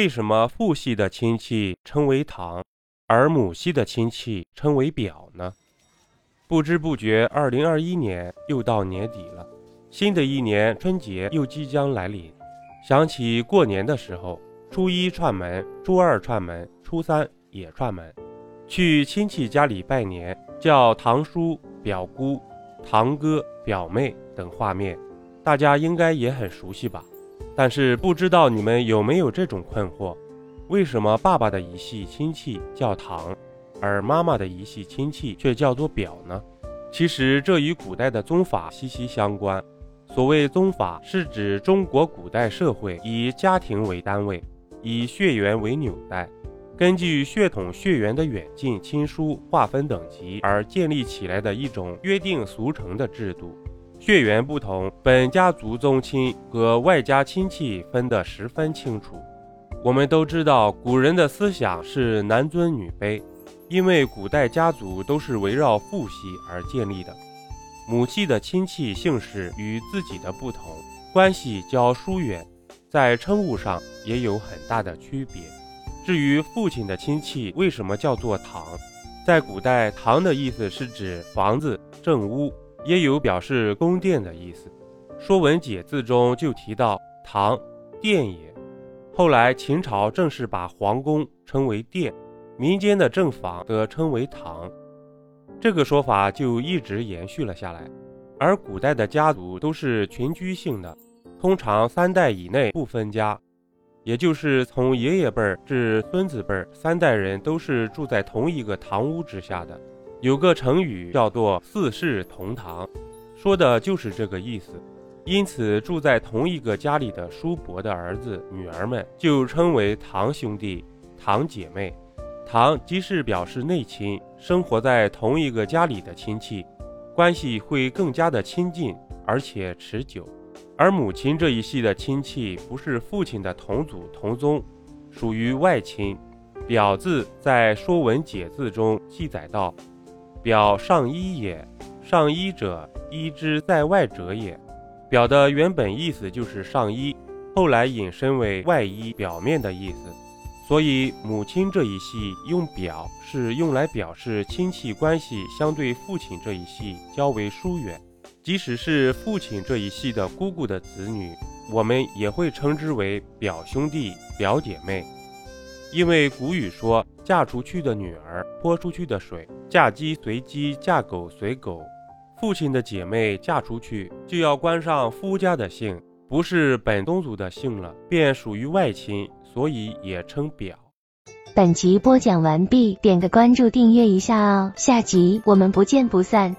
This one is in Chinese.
为什么父系的亲戚称为堂，而母系的亲戚称为表呢？不知不觉，二零二一年又到年底了，新的一年春节又即将来临。想起过年的时候，初一串门，初二串门，初三也串门，去亲戚家里拜年，叫堂叔、表姑、堂哥、表妹等画面，大家应该也很熟悉吧？但是不知道你们有没有这种困惑：为什么爸爸的一系亲戚叫堂，而妈妈的一系亲戚却叫做表呢？其实这与古代的宗法息息相关。所谓宗法，是指中国古代社会以家庭为单位，以血缘为纽带，根据血统血缘的远近亲疏划分等级而建立起来的一种约定俗成的制度。血缘不同，本家族宗亲和外家亲戚分得十分清楚。我们都知道，古人的思想是男尊女卑，因为古代家族都是围绕父系而建立的。母系的亲戚姓氏与自己的不同，关系较疏远，在称呼上也有很大的区别。至于父亲的亲戚为什么叫做堂，在古代“堂”的意思是指房子、正屋，也有表示宫殿的意思。《说文解字》中就提到“堂，殿也”。后来秦朝正式把皇宫称为殿，民间的正房则称为堂。这个说法就一直延续了下来，而古代的家族都是群居性的，通常三代以内不分家，也就是从爷爷辈儿至孙子辈儿，三代人都是住在同一个堂屋之下的。有个成语叫做“四世同堂”，说的就是这个意思。因此，住在同一个家里的叔伯的儿子、女儿们就称为堂兄弟、堂姐妹。堂即是表示内亲，生活在同一个家里的亲戚，关系会更加的亲近，而且持久。而母亲这一系的亲戚不是父亲的同祖同宗，属于外亲。表字在《说文解字》中记载道：“表上衣也，上衣者，衣之在外者也。”表的原本意思就是上衣，后来引申为外衣、表面的意思。所以，母亲这一系用表是用来表示亲戚关系相对父亲这一系较为疏远。即使是父亲这一系的姑姑的子女，我们也会称之为表兄弟、表姐妹。因为古语说：“嫁出去的女儿泼出去的水，嫁鸡随鸡，嫁狗随狗。”父亲的姐妹嫁出去就要冠上夫家的姓，不是本宗族的姓了，便属于外亲。所以也称表。本集播讲完毕，点个关注，订阅一下哦，下集我们不见不散。